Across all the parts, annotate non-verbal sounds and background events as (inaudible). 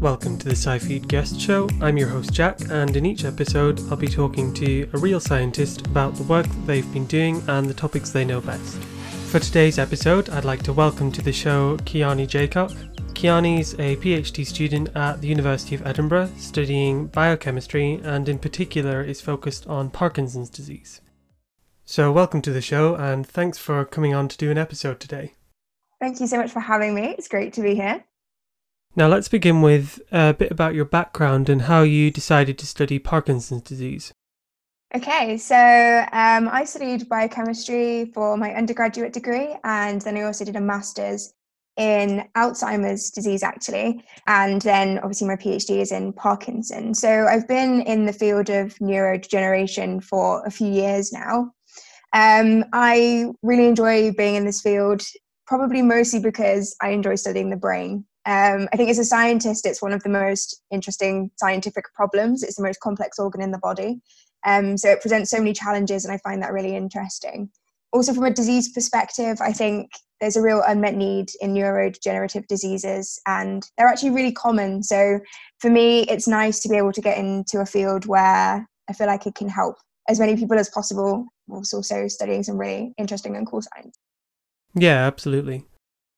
Welcome to the SciFeed Guest Show. I'm your host Jack, and in each episode, I'll be talking to a real scientist about the work that they've been doing and the topics they know best. For today's episode, I'd like to welcome to the show Kiani Jaycock. Kiani's a PhD student at the University of Edinburgh studying biochemistry and, in particular, is focused on Parkinson's disease. So, welcome to the show, and thanks for coming on to do an episode today. Thank you so much for having me. It's great to be here. Now, let's begin with a bit about your background and how you decided to study Parkinson's disease. Okay, so um, I studied biochemistry for my undergraduate degree, and then I also did a master's in Alzheimer's disease, actually. And then obviously my PhD is in Parkinson. So I've been in the field of neurodegeneration for a few years now. Um, I really enjoy being in this field, probably mostly because I enjoy studying the brain. Um, I think as a scientist, it's one of the most interesting scientific problems. It's the most complex organ in the body. Um, so it presents so many challenges, and I find that really interesting. Also, from a disease perspective, I think there's a real unmet need in neurodegenerative diseases, and they're actually really common. So for me, it's nice to be able to get into a field where I feel like it can help as many people as possible, whilst also studying some really interesting and cool science. Yeah, absolutely.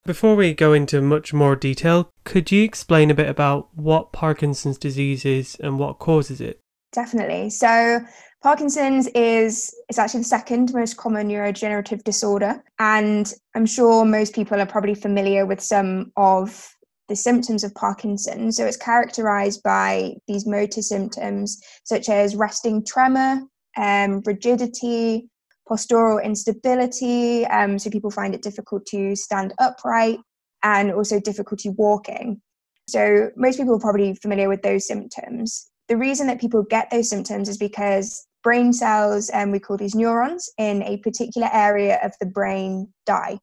Before we go into much more detail, could you explain a bit about what Parkinson's disease is and what causes it? Definitely. So Parkinson's is it's actually the second most common neurodegenerative disorder and I'm sure most people are probably familiar with some of the symptoms of Parkinson's. So it's characterized by these motor symptoms such as resting tremor, um, rigidity, postural instability. Um, so people find it difficult to stand upright and also difficulty walking. So most people are probably familiar with those symptoms the reason that people get those symptoms is because brain cells, and um, we call these neurons, in a particular area of the brain die.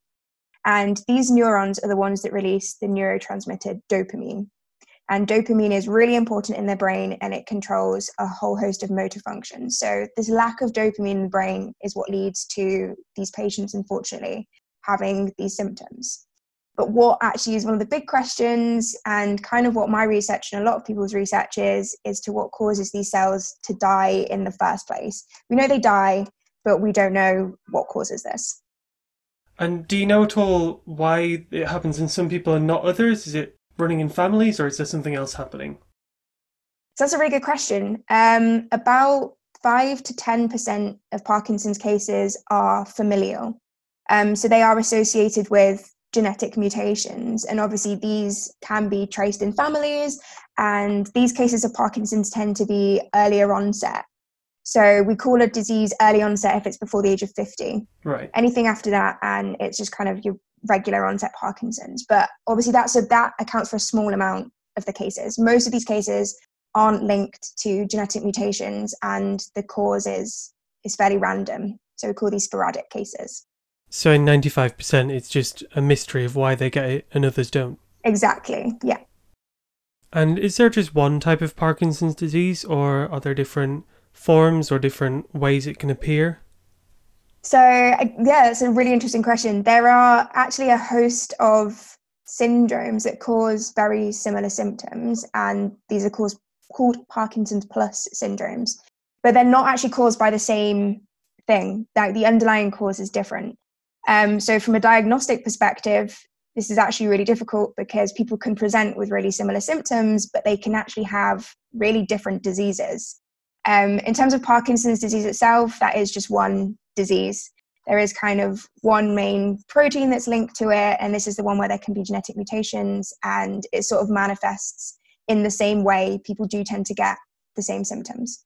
And these neurons are the ones that release the neurotransmitter dopamine. And dopamine is really important in the brain and it controls a whole host of motor functions. So, this lack of dopamine in the brain is what leads to these patients, unfortunately, having these symptoms. But what actually is one of the big questions, and kind of what my research and a lot of people's research is, is to what causes these cells to die in the first place. We know they die, but we don't know what causes this. And do you know at all why it happens in some people and not others? Is it running in families, or is there something else happening? So that's a really good question. Um, about five to ten percent of Parkinson's cases are familial. Um, so they are associated with genetic mutations. And obviously, these can be traced in families, and these cases of Parkinson's tend to be earlier onset. So we call a disease early onset if it's before the age of 50. Right. Anything after that, and it's just kind of your regular onset Parkinson's. But obviously, that's a, that accounts for a small amount of the cases. Most of these cases aren't linked to genetic mutations, and the cause is is fairly random. So we call these sporadic cases. So in 95%, it's just a mystery of why they get it and others don't. Exactly, yeah. And is there just one type of Parkinson's disease, or are there different forms or different ways it can appear? So, yeah, it's a really interesting question. There are actually a host of syndromes that cause very similar symptoms, and these are caused, called Parkinson's plus syndromes, but they're not actually caused by the same thing. Like the underlying cause is different. Um, so, from a diagnostic perspective, this is actually really difficult because people can present with really similar symptoms, but they can actually have really different diseases. Um, in terms of Parkinson's disease itself, that is just one disease. There is kind of one main protein that's linked to it, and this is the one where there can be genetic mutations, and it sort of manifests in the same way. People do tend to get the same symptoms.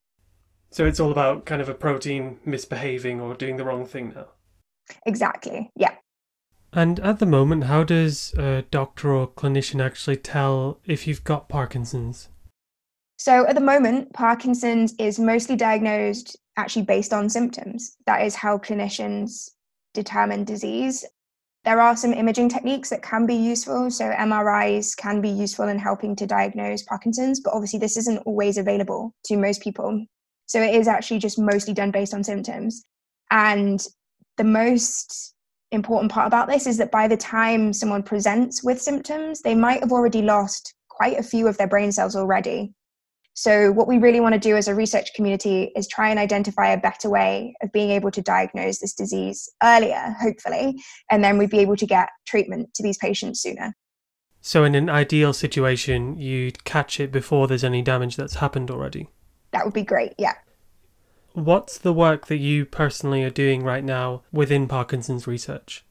So it's all about kind of a protein misbehaving or doing the wrong thing now. Exactly. Yeah. And at the moment, how does a doctor or clinician actually tell if you've got Parkinson's? So at the moment, Parkinson's is mostly diagnosed actually based on symptoms. That is how clinicians determine disease. There are some imaging techniques that can be useful. So MRIs can be useful in helping to diagnose Parkinson's, but obviously this isn't always available to most people. So it is actually just mostly done based on symptoms. And the most important part about this is that by the time someone presents with symptoms, they might have already lost quite a few of their brain cells already. So, what we really want to do as a research community is try and identify a better way of being able to diagnose this disease earlier, hopefully, and then we'd be able to get treatment to these patients sooner. So, in an ideal situation, you'd catch it before there's any damage that's happened already? That would be great, yeah. What's the work that you personally are doing right now within Parkinson's research?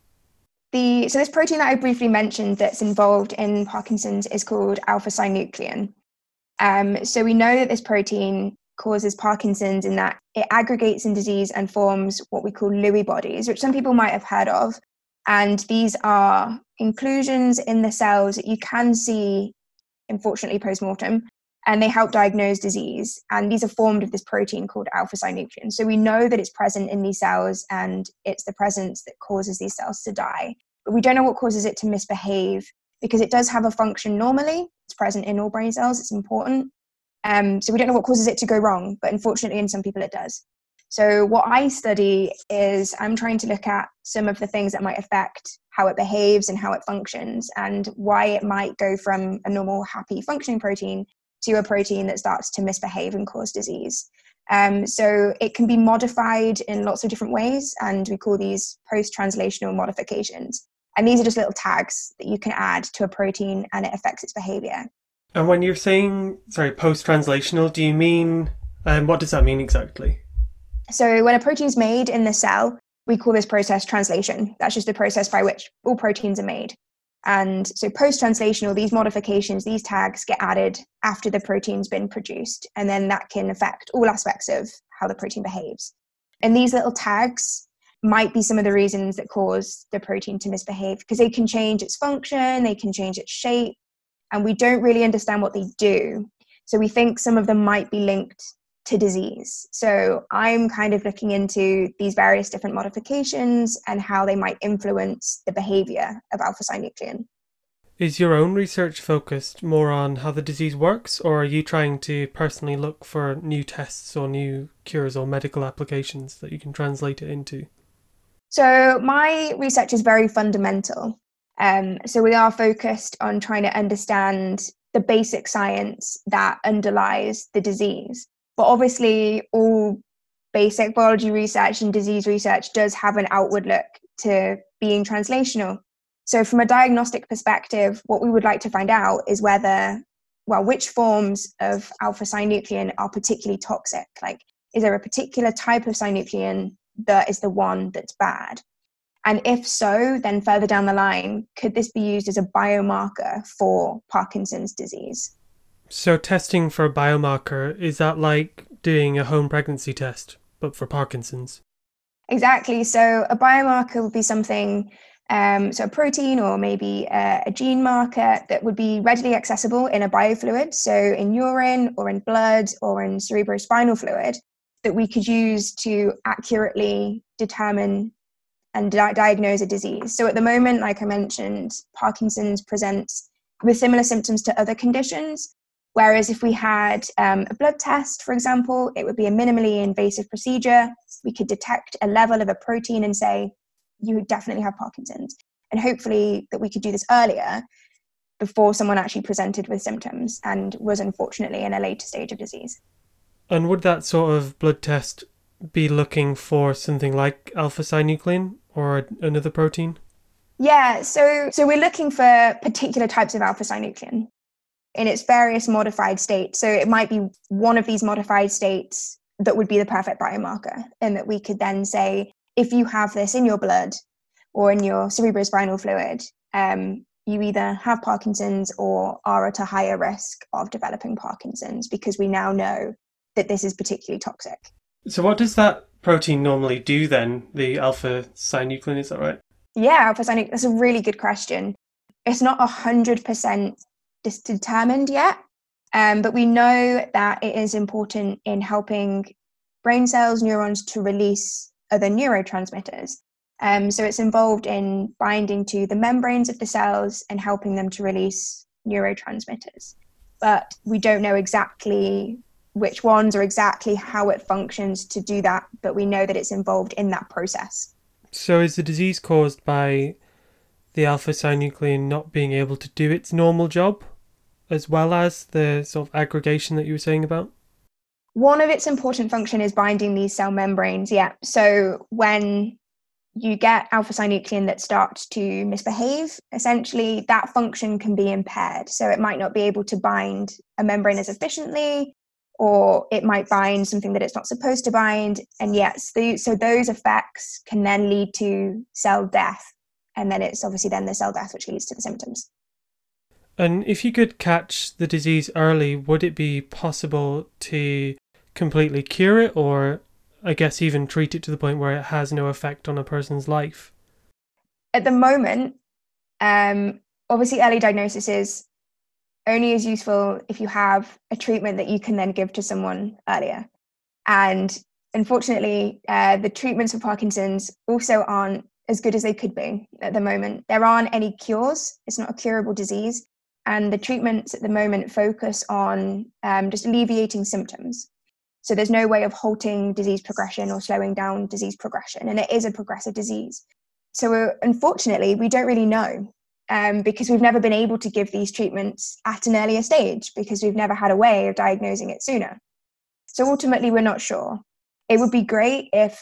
The, so this protein that I briefly mentioned that's involved in Parkinson's is called alpha synuclein. Um, so we know that this protein causes Parkinson's in that it aggregates in disease and forms what we call Lewy bodies, which some people might have heard of. And these are inclusions in the cells that you can see, unfortunately, post mortem, and they help diagnose disease. And these are formed of this protein called alpha synuclein. So we know that it's present in these cells and it's the presence that causes these cells to die but we don't know what causes it to misbehave because it does have a function normally. It's present in all brain cells, it's important. Um, so we don't know what causes it to go wrong, but unfortunately, in some people, it does. So, what I study is I'm trying to look at some of the things that might affect how it behaves and how it functions, and why it might go from a normal, happy functioning protein to a protein that starts to misbehave and cause disease. Um, so it can be modified in lots of different ways, and we call these post translational modifications. And these are just little tags that you can add to a protein and it affects its behavior. And when you're saying, sorry, post translational, do you mean, um, what does that mean exactly? So when a protein is made in the cell, we call this process translation. That's just the process by which all proteins are made. And so post translational, these modifications, these tags get added after the protein's been produced. And then that can affect all aspects of how the protein behaves. And these little tags might be some of the reasons that cause the protein to misbehave because they can change its function, they can change its shape, and we don't really understand what they do. So we think some of them might be linked to disease. So I'm kind of looking into these various different modifications and how they might influence the behavior of alpha synuclein. Is your own research focused more on how the disease works, or are you trying to personally look for new tests or new cures or medical applications that you can translate it into? So my research is very fundamental. Um, so we are focused on trying to understand the basic science that underlies the disease. But obviously, all basic biology research and disease research does have an outward look to being translational. So, from a diagnostic perspective, what we would like to find out is whether, well, which forms of alpha synuclein are particularly toxic. Like, is there a particular type of synuclein that is the one that's bad? And if so, then further down the line, could this be used as a biomarker for Parkinson's disease? So, testing for a biomarker, is that like doing a home pregnancy test, but for Parkinson's? Exactly. So, a biomarker would be something, um, so a protein or maybe a, a gene marker that would be readily accessible in a biofluid, so in urine or in blood or in cerebrospinal fluid that we could use to accurately determine and di- diagnose a disease. So at the moment, like I mentioned, Parkinson's presents with similar symptoms to other conditions. Whereas if we had um, a blood test, for example, it would be a minimally invasive procedure. We could detect a level of a protein and say, you definitely have Parkinson's. And hopefully that we could do this earlier before someone actually presented with symptoms and was unfortunately in a later stage of disease. And would that sort of blood test be looking for something like alpha synuclein or another protein? Yeah, so so we're looking for particular types of alpha synuclein in its various modified states. So it might be one of these modified states that would be the perfect biomarker, and that we could then say if you have this in your blood or in your cerebrospinal fluid, um, you either have Parkinson's or are at a higher risk of developing Parkinson's because we now know that this is particularly toxic. So, what does that protein normally do then? The alpha synuclein, is that right? Yeah, alpha synuclein. That's a really good question. It's not hundred percent determined yet, um, but we know that it is important in helping brain cells, neurons to release other neurotransmitters. Um, so it's involved in binding to the membranes of the cells and helping them to release neurotransmitters. But we don't know exactly which ones or exactly how it functions to do that, but we know that it's involved in that process. So, is the disease caused by the alpha synuclein not being able to do its normal job as well as the sort of aggregation that you were saying about? One of its important function is binding these cell membranes. Yeah. So when you get alpha synuclein that starts to misbehave, essentially that function can be impaired. So it might not be able to bind a membrane as efficiently, or it might bind something that it's not supposed to bind. And yes, the, so those effects can then lead to cell death. And then it's obviously then the cell death which leads to the symptoms. And if you could catch the disease early, would it be possible to completely cure it or I guess, even treat it to the point where it has no effect on a person's life? At the moment, um, obviously, early diagnosis is only as useful if you have a treatment that you can then give to someone earlier. And unfortunately, uh, the treatments for Parkinson's also aren't as good as they could be at the moment. There aren't any cures, it's not a curable disease. And the treatments at the moment focus on um, just alleviating symptoms. So there's no way of halting disease progression or slowing down disease progression, and it is a progressive disease. So uh, unfortunately, we don't really know um, because we've never been able to give these treatments at an earlier stage because we've never had a way of diagnosing it sooner. So ultimately, we're not sure. It would be great if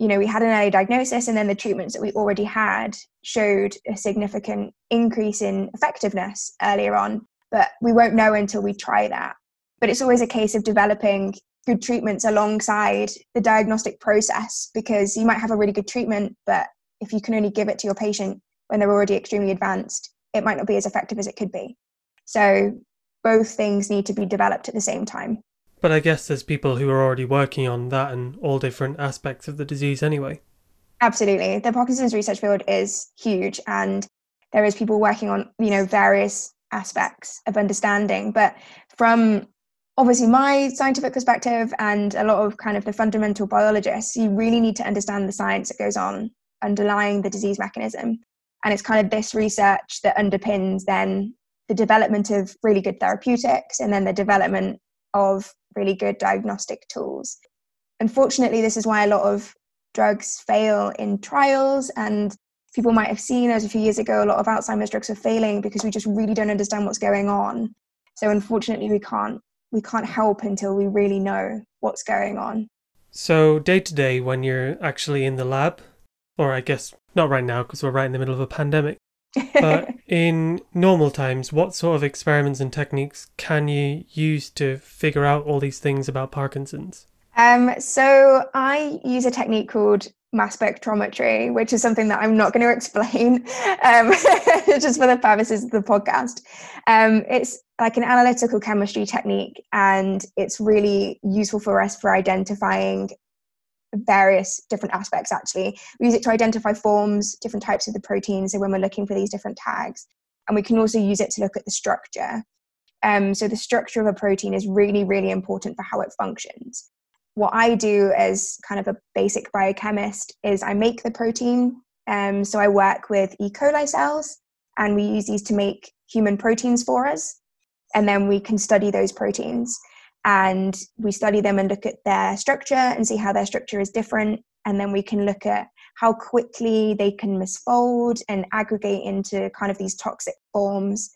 you know we had an early diagnosis and then the treatments that we already had showed a significant increase in effectiveness earlier on, but we won't know until we try that. But it's always a case of developing good treatments alongside the diagnostic process because you might have a really good treatment, but if you can only give it to your patient when they're already extremely advanced, it might not be as effective as it could be. So both things need to be developed at the same time. But I guess there's people who are already working on that and all different aspects of the disease anyway. Absolutely. The Parkinson's research field is huge and there is people working on, you know, various aspects of understanding. But from obviously my scientific perspective and a lot of kind of the fundamental biologists you really need to understand the science that goes on underlying the disease mechanism and it's kind of this research that underpins then the development of really good therapeutics and then the development of really good diagnostic tools unfortunately this is why a lot of drugs fail in trials and people might have seen as a few years ago a lot of alzheimer's drugs are failing because we just really don't understand what's going on so unfortunately we can't we can't help until we really know what's going on. So, day to day, when you're actually in the lab, or I guess not right now because we're right in the middle of a pandemic, but (laughs) in normal times, what sort of experiments and techniques can you use to figure out all these things about Parkinson's? Um, so, I use a technique called mass spectrometry, which is something that I'm not going (laughs) to explain um, (laughs) just for the purposes of the podcast. Um, it's like an analytical chemistry technique, and it's really useful for us for identifying various different aspects actually. We use it to identify forms, different types of the proteins, so when we're looking for these different tags. And we can also use it to look at the structure. Um, so the structure of a protein is really, really important for how it functions what I do as kind of a basic biochemist is I make the protein. Um, so I work with E. coli cells, and we use these to make human proteins for us. And then we can study those proteins. And we study them and look at their structure and see how their structure is different. And then we can look at how quickly they can misfold and aggregate into kind of these toxic forms.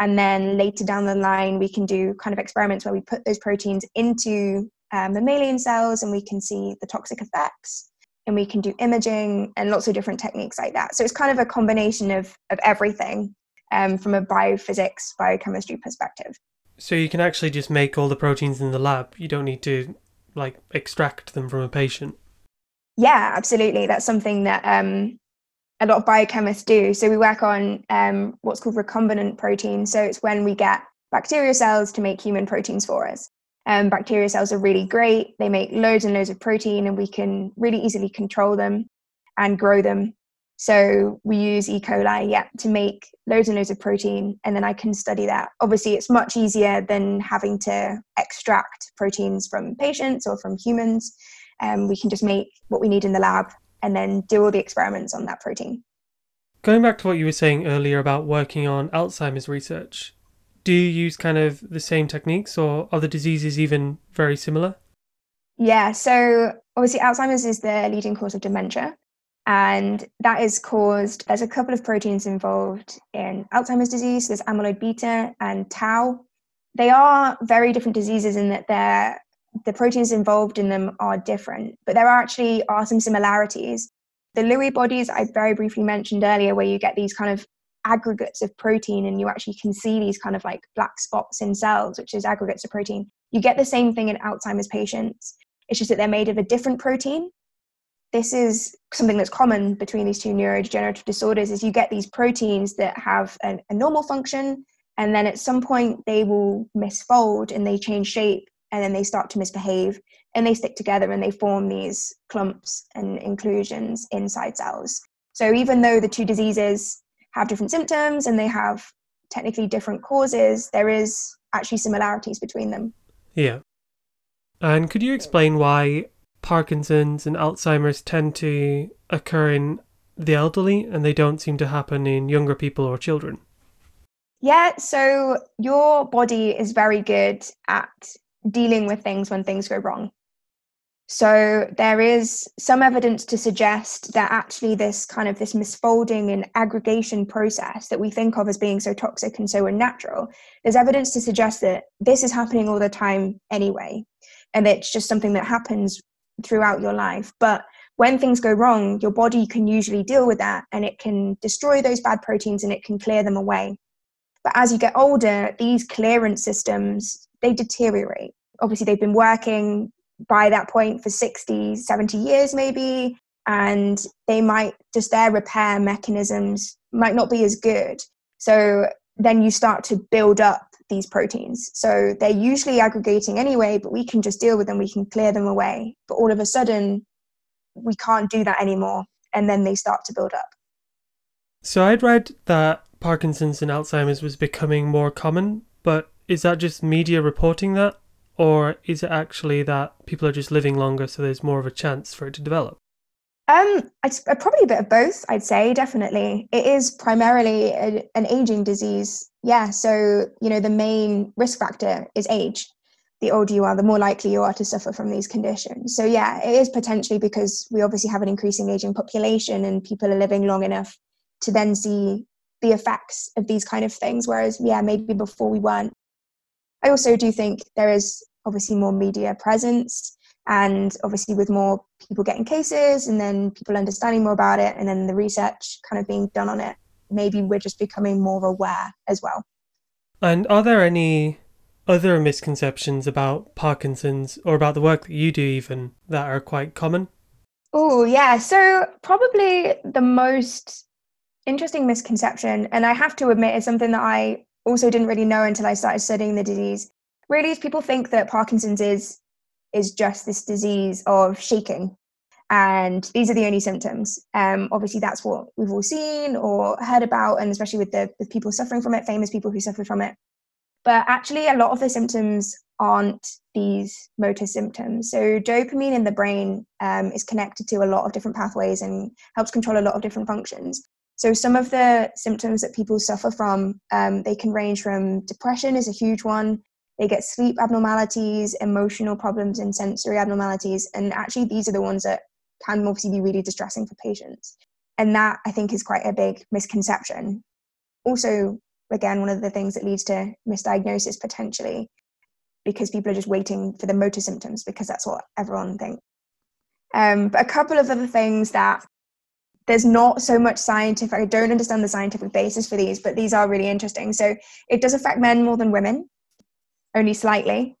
And then later down the line, we can do kind of experiments where we put those proteins into um, mammalian cells and we can see the toxic effects and we can do imaging and lots of different techniques like that. So it's kind of a combination of, of everything um, from a biophysics, biochemistry perspective. So you can actually just make all the proteins in the lab. You don't need to like extract them from a patient. Yeah, absolutely. That's something that um, a lot of biochemists do. So we work on um, what's called recombinant protein. So it's when we get bacterial cells to make human proteins for us. Um, bacteria cells are really great. They make loads and loads of protein, and we can really easily control them and grow them. So we use E. coli, yeah, to make loads and loads of protein, and then I can study that. Obviously, it's much easier than having to extract proteins from patients or from humans. Um, we can just make what we need in the lab and then do all the experiments on that protein. Going back to what you were saying earlier about working on Alzheimer's research, do you use kind of the same techniques or are the diseases even very similar? Yeah, so obviously Alzheimer's is the leading cause of dementia. And that is caused, there's a couple of proteins involved in Alzheimer's disease. There's amyloid beta and tau. they are very different diseases in that they're the proteins involved in them are different, but there actually are some similarities. The Lewy bodies I very briefly mentioned earlier, where you get these kind of aggregates of protein and you actually can see these kind of like black spots in cells, which is aggregates of protein. You get the same thing in Alzheimer's patients. It's just that they're made of a different protein. This is something that's common between these two neurodegenerative disorders is you get these proteins that have a, a normal function and then at some point they will misfold and they change shape and then they start to misbehave and they stick together and they form these clumps and inclusions inside cells. So even though the two diseases have different symptoms and they have technically different causes, there is actually similarities between them. Yeah. And could you explain why Parkinson's and Alzheimer's tend to occur in the elderly and they don't seem to happen in younger people or children? Yeah, so your body is very good at dealing with things when things go wrong. So there is some evidence to suggest that actually this kind of this misfolding and aggregation process that we think of as being so toxic and so unnatural, there's evidence to suggest that this is happening all the time anyway. And it's just something that happens throughout your life. But when things go wrong, your body can usually deal with that and it can destroy those bad proteins and it can clear them away. But as you get older, these clearance systems they deteriorate. Obviously, they've been working by that point for 60, 70 years maybe, and they might just their repair mechanisms might not be as good. So then you start to build up these proteins. So they're usually aggregating anyway, but we can just deal with them, we can clear them away. But all of a sudden, we can't do that anymore. And then they start to build up. So I'd read that Parkinson's and Alzheimer's was becoming more common, but is that just media reporting that? Or is it actually that people are just living longer so there's more of a chance for it to develop? Um, it's probably a bit of both, I'd say, definitely. It is primarily a, an aging disease. Yeah, so, you know, the main risk factor is age. The older you are, the more likely you are to suffer from these conditions. So, yeah, it is potentially because we obviously have an increasing aging population and people are living long enough to then see the effects of these kind of things. Whereas, yeah, maybe before we weren't I also do think there is obviously more media presence and obviously with more people getting cases and then people understanding more about it and then the research kind of being done on it maybe we're just becoming more aware as well. And are there any other misconceptions about parkinson's or about the work that you do even that are quite common? Oh yeah. So probably the most interesting misconception and i have to admit is something that i also didn't really know until I started studying the disease. Really, is people think that Parkinson's is is just this disease of shaking, and these are the only symptoms. Um, obviously, that's what we've all seen or heard about, and especially with the with people suffering from it, famous people who suffer from it. But actually, a lot of the symptoms aren't these motor symptoms. So, dopamine in the brain um, is connected to a lot of different pathways and helps control a lot of different functions. So some of the symptoms that people suffer from, um, they can range from depression is a huge one. They get sleep abnormalities, emotional problems, and sensory abnormalities. And actually, these are the ones that can obviously be really distressing for patients. And that I think is quite a big misconception. Also, again, one of the things that leads to misdiagnosis potentially, because people are just waiting for the motor symptoms because that's what everyone thinks. Um, but a couple of other things that there's not so much scientific i don't understand the scientific basis for these but these are really interesting so it does affect men more than women only slightly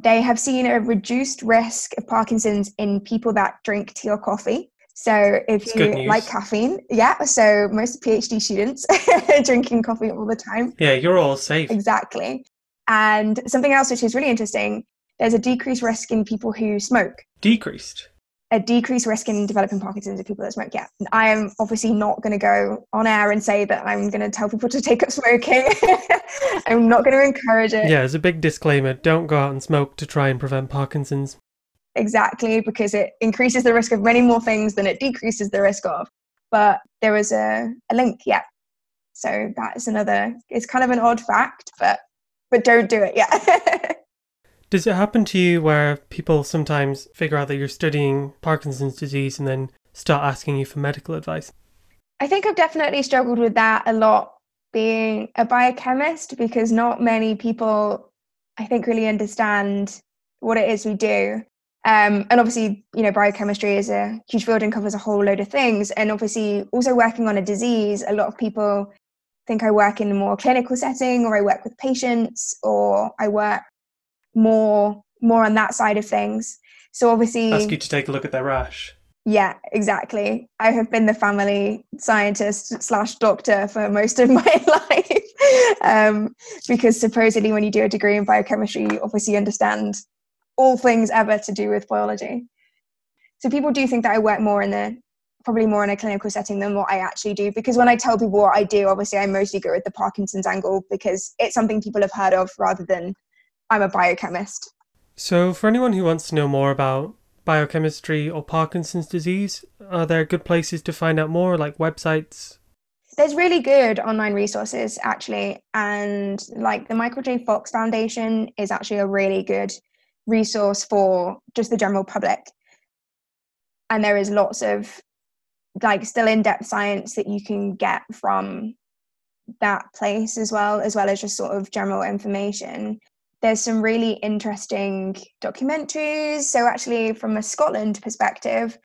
they have seen a reduced risk of parkinson's in people that drink tea or coffee. So if you like caffeine yeah so most phd students are (laughs) drinking coffee all the time. Yeah you're all safe. Exactly. And something else which is really interesting there's a decreased risk in people who smoke. Decreased a decreased risk in developing Parkinson's in people that smoke. Yeah, I am obviously not going to go on air and say that I'm going to tell people to take up smoking. (laughs) I'm not going to encourage it. Yeah, as a big disclaimer, don't go out and smoke to try and prevent Parkinson's. Exactly, because it increases the risk of many more things than it decreases the risk of. But there was a, a link, yeah. So that's another. It's kind of an odd fact, but but don't do it. Yeah. (laughs) Does it happen to you where people sometimes figure out that you're studying Parkinson's disease and then start asking you for medical advice? I think I've definitely struggled with that a lot being a biochemist because not many people I think, really understand what it is we do. Um, and obviously, you know, biochemistry is a huge field and covers a whole load of things. And obviously, also working on a disease, a lot of people think I work in a more clinical setting, or I work with patients, or I work more more on that side of things. So obviously, ask you to take a look at their rash. Yeah, exactly. I have been the family scientist slash doctor for most of (laughs) my life um, because supposedly when you do a degree in biochemistry, you obviously understand all things ever to do with biology. So people do think that I work more in the probably more in a clinical setting than what I actually do because when I tell people what I do, obviously I mostly go with the Parkinson's angle because it's something people have heard of rather than I'm a biochemist. So for anyone who wants to know more about biochemistry or Parkinson's disease, are there good places to find out more, like websites? There's really good online resources actually, and like the Michael J. Fox Foundation is actually a really good resource for just the general public. And there is lots of like still in-depth science that you can get from that place as well, as well as just sort of general information. There's some really interesting documentaries. So actually, from a Scotland perspective,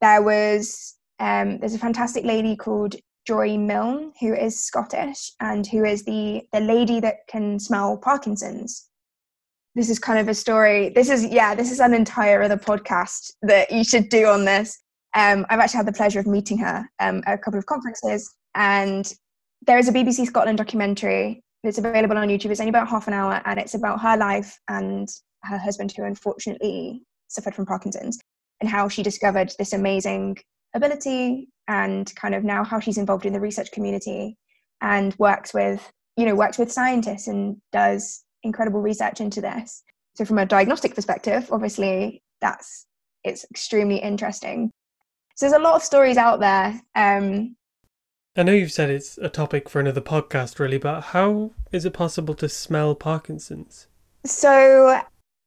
there was um, there's a fantastic lady called Joy Milne who is Scottish and who is the the lady that can smell Parkinson's this is kind of a story. This is yeah, this is an entire other podcast that you should do on this. Um, I've actually had the pleasure of meeting her um, at a couple of conferences, and there is a BBC Scotland documentary that's available on YouTube. It's only about half an hour, and it's about her life and her husband, who unfortunately suffered from Parkinson's, and how she discovered this amazing ability, and kind of now how she's involved in the research community and works with you know works with scientists and does incredible research into this. So from a diagnostic perspective, obviously that's it's extremely interesting. So there's a lot of stories out there. Um, I know you've said it's a topic for another podcast, really, but how is it possible to smell Parkinson's? So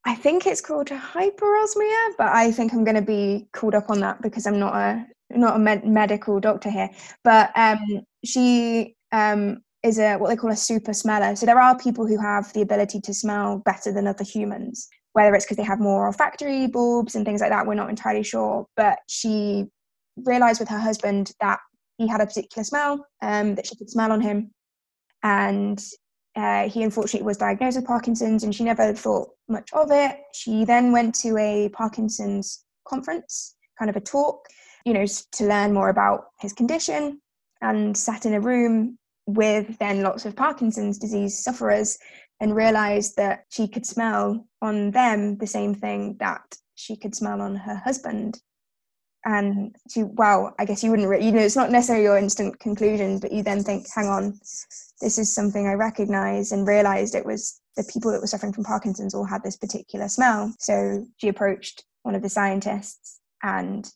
I think it's called hyperosmia, but I think I'm going to be called up on that because I'm not a not a med- medical doctor here. But um, she um, is a what they call a super smeller. So there are people who have the ability to smell better than other humans, whether it's because they have more olfactory bulbs and things like that. We're not entirely sure, but she realized with her husband that he had a particular smell um, that she could smell on him, and uh, he unfortunately was diagnosed with Parkinson's, and she never thought much of it. She then went to a Parkinson's conference, kind of a talk, you know, to learn more about his condition, and sat in a room with then lots of Parkinson's disease sufferers and realized that she could smell on them the same thing that she could smell on her husband. And she, wow, I guess you wouldn't, re- you know, it's not necessarily your instant conclusion, but you then think, hang on, this is something I recognize and realized it was the people that were suffering from Parkinson's all had this particular smell. So she approached one of the scientists and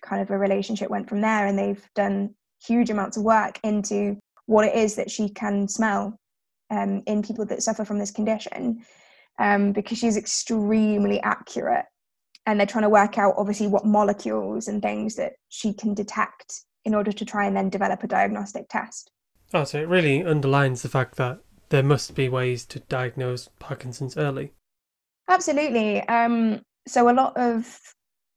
kind of a relationship went from there. And they've done huge amounts of work into what it is that she can smell um, in people that suffer from this condition um, because she's extremely accurate and they're trying to work out obviously what molecules and things that she can detect in order to try and then develop a diagnostic test. Oh, so it really underlines the fact that there must be ways to diagnose Parkinson's early. Absolutely. Um, so a lot of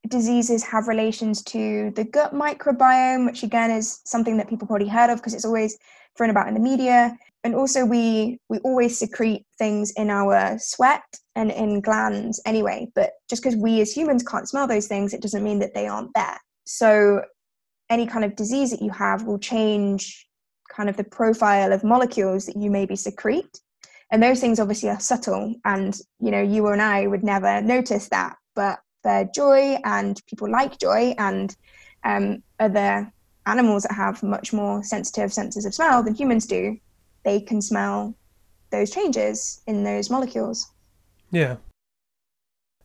diseases have relations to the gut microbiome, which again is something that people probably heard of because it's always thrown about in the media. And also, we we always secrete things in our sweat and in glands anyway. But just because we as humans can't smell those things, it doesn't mean that they aren't there. So, any kind of disease that you have will change kind of the profile of molecules that you maybe secrete. And those things obviously are subtle, and you know, you and I would never notice that. But for joy and people like joy and um, other animals that have much more sensitive senses of smell than humans do, they can smell those changes in those molecules. Yeah.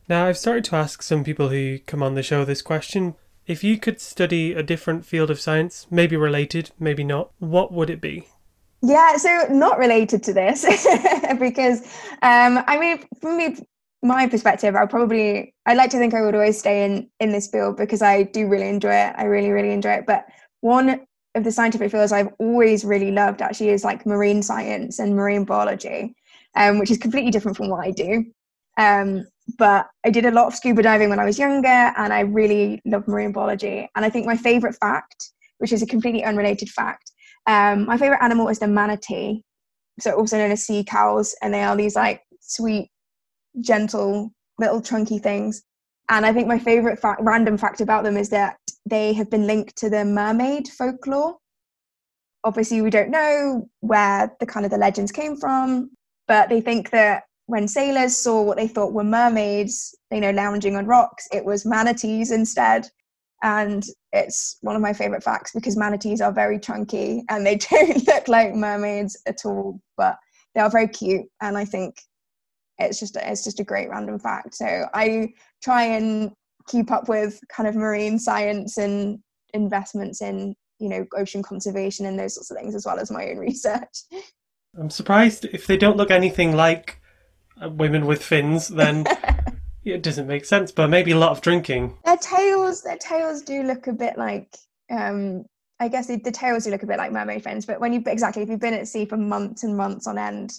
Now, I've started to ask some people who come on the show this question. If you could study a different field of science, maybe related, maybe not, what would it be? Yeah, so not related to this, (laughs) because um, I mean, from me, my perspective, I probably I'd like to think I would always stay in in this field because I do really enjoy it. I really, really enjoy it. But one of the scientific fields I've always really loved actually is like marine science and marine biology. um, which is completely different from what I do. Um, but I did a lot of scuba diving when I was younger, and I really love marine biology. And I think my favorite fact, which is a completely unrelated fact, um, my favorite animal is the manatee, so also known as sea cows, and they are these like sweet, gentle little chunky things. And I think my favorite fact, random fact about them is that they have been linked to the mermaid folklore. Obviously, we don't know where the kind of the legends came from, but they think that when sailors saw what they thought were mermaids, you know, lounging on rocks, it was manatees instead. And it's one of my favorite facts because manatees are very chunky and they (laughs) don't look like mermaids at all, but they are very cute. And I think it's just it's just a great random fact. So I try and keep up with kind of marine science and investments in you know ocean conservation and those sorts of things as well as my own (laughs) research. I'm surprised if they don't look anything like uh, women with fins, then (laughs) it doesn't make sense. But maybe a lot of drinking. Their tails, their tails do look a bit like. Um, I guess the, the tails do look a bit like mermaid fins, but when you exactly if you've been at sea for months and months on end,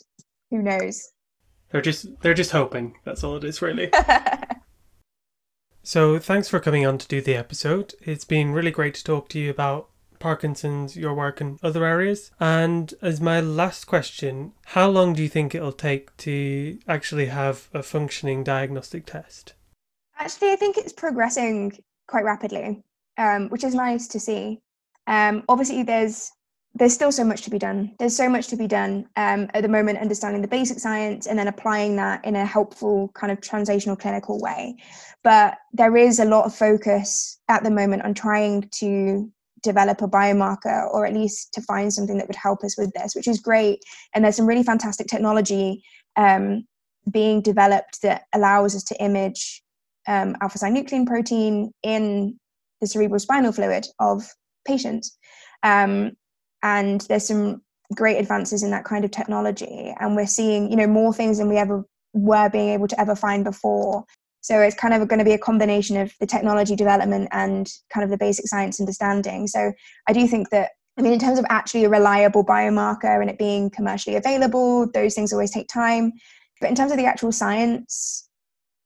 who knows? They're just they're just hoping. That's all it is, really. (laughs) so thanks for coming on to do the episode. It's been really great to talk to you about Parkinson's, your work and other areas. And as my last question, how long do you think it'll take to actually have a functioning diagnostic test? Actually, I think it's progressing quite rapidly, um, which is nice to see. Um, obviously, there's there's still so much to be done. There's so much to be done um, at the moment, understanding the basic science and then applying that in a helpful kind of translational clinical way. But there is a lot of focus at the moment on trying to develop a biomarker or at least to find something that would help us with this, which is great. And there's some really fantastic technology um, being developed that allows us to image um, alpha synuclein protein in the cerebral spinal fluid of patients. Um, and there's some great advances in that kind of technology. And we're seeing you know more things than we ever were being able to ever find before. So it's kind of going to be a combination of the technology development and kind of the basic science understanding. So i do think that i mean in terms of actually a reliable biomarker and it being commercially available those things always take time. But in terms of the actual science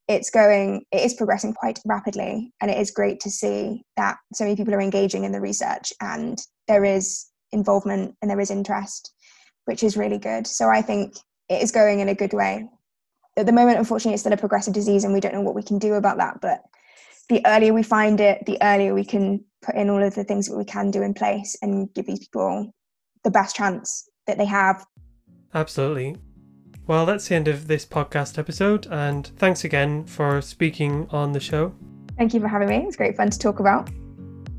it's going it is progressing quite rapidly. And it is great to see that so many people are engaging in the research and there is involvement and there is interest, which is really good. So I think it is going in a good way. At the moment, unfortunately, it's still a progressive disease and we don't know what we can do about that. But the earlier we find it, the earlier we can put in all of the things that we can do in place and give these people the best chance that they have. Absolutely. Well, that's the end of this podcast episode, and thanks again for speaking on the show. Thank you for having me. It's great fun to talk about.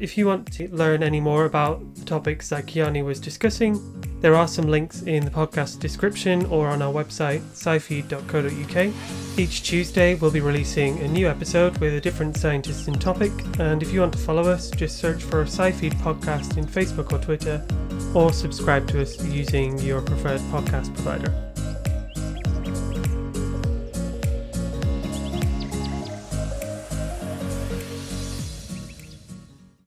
If you want to learn any more about the topics that Kiani was discussing, there are some links in the podcast description or on our website, scifeed.co.uk. Each Tuesday, we'll be releasing a new episode with a different scientist and topic. And if you want to follow us, just search for SciFeed Podcast in Facebook or Twitter, or subscribe to us using your preferred podcast provider.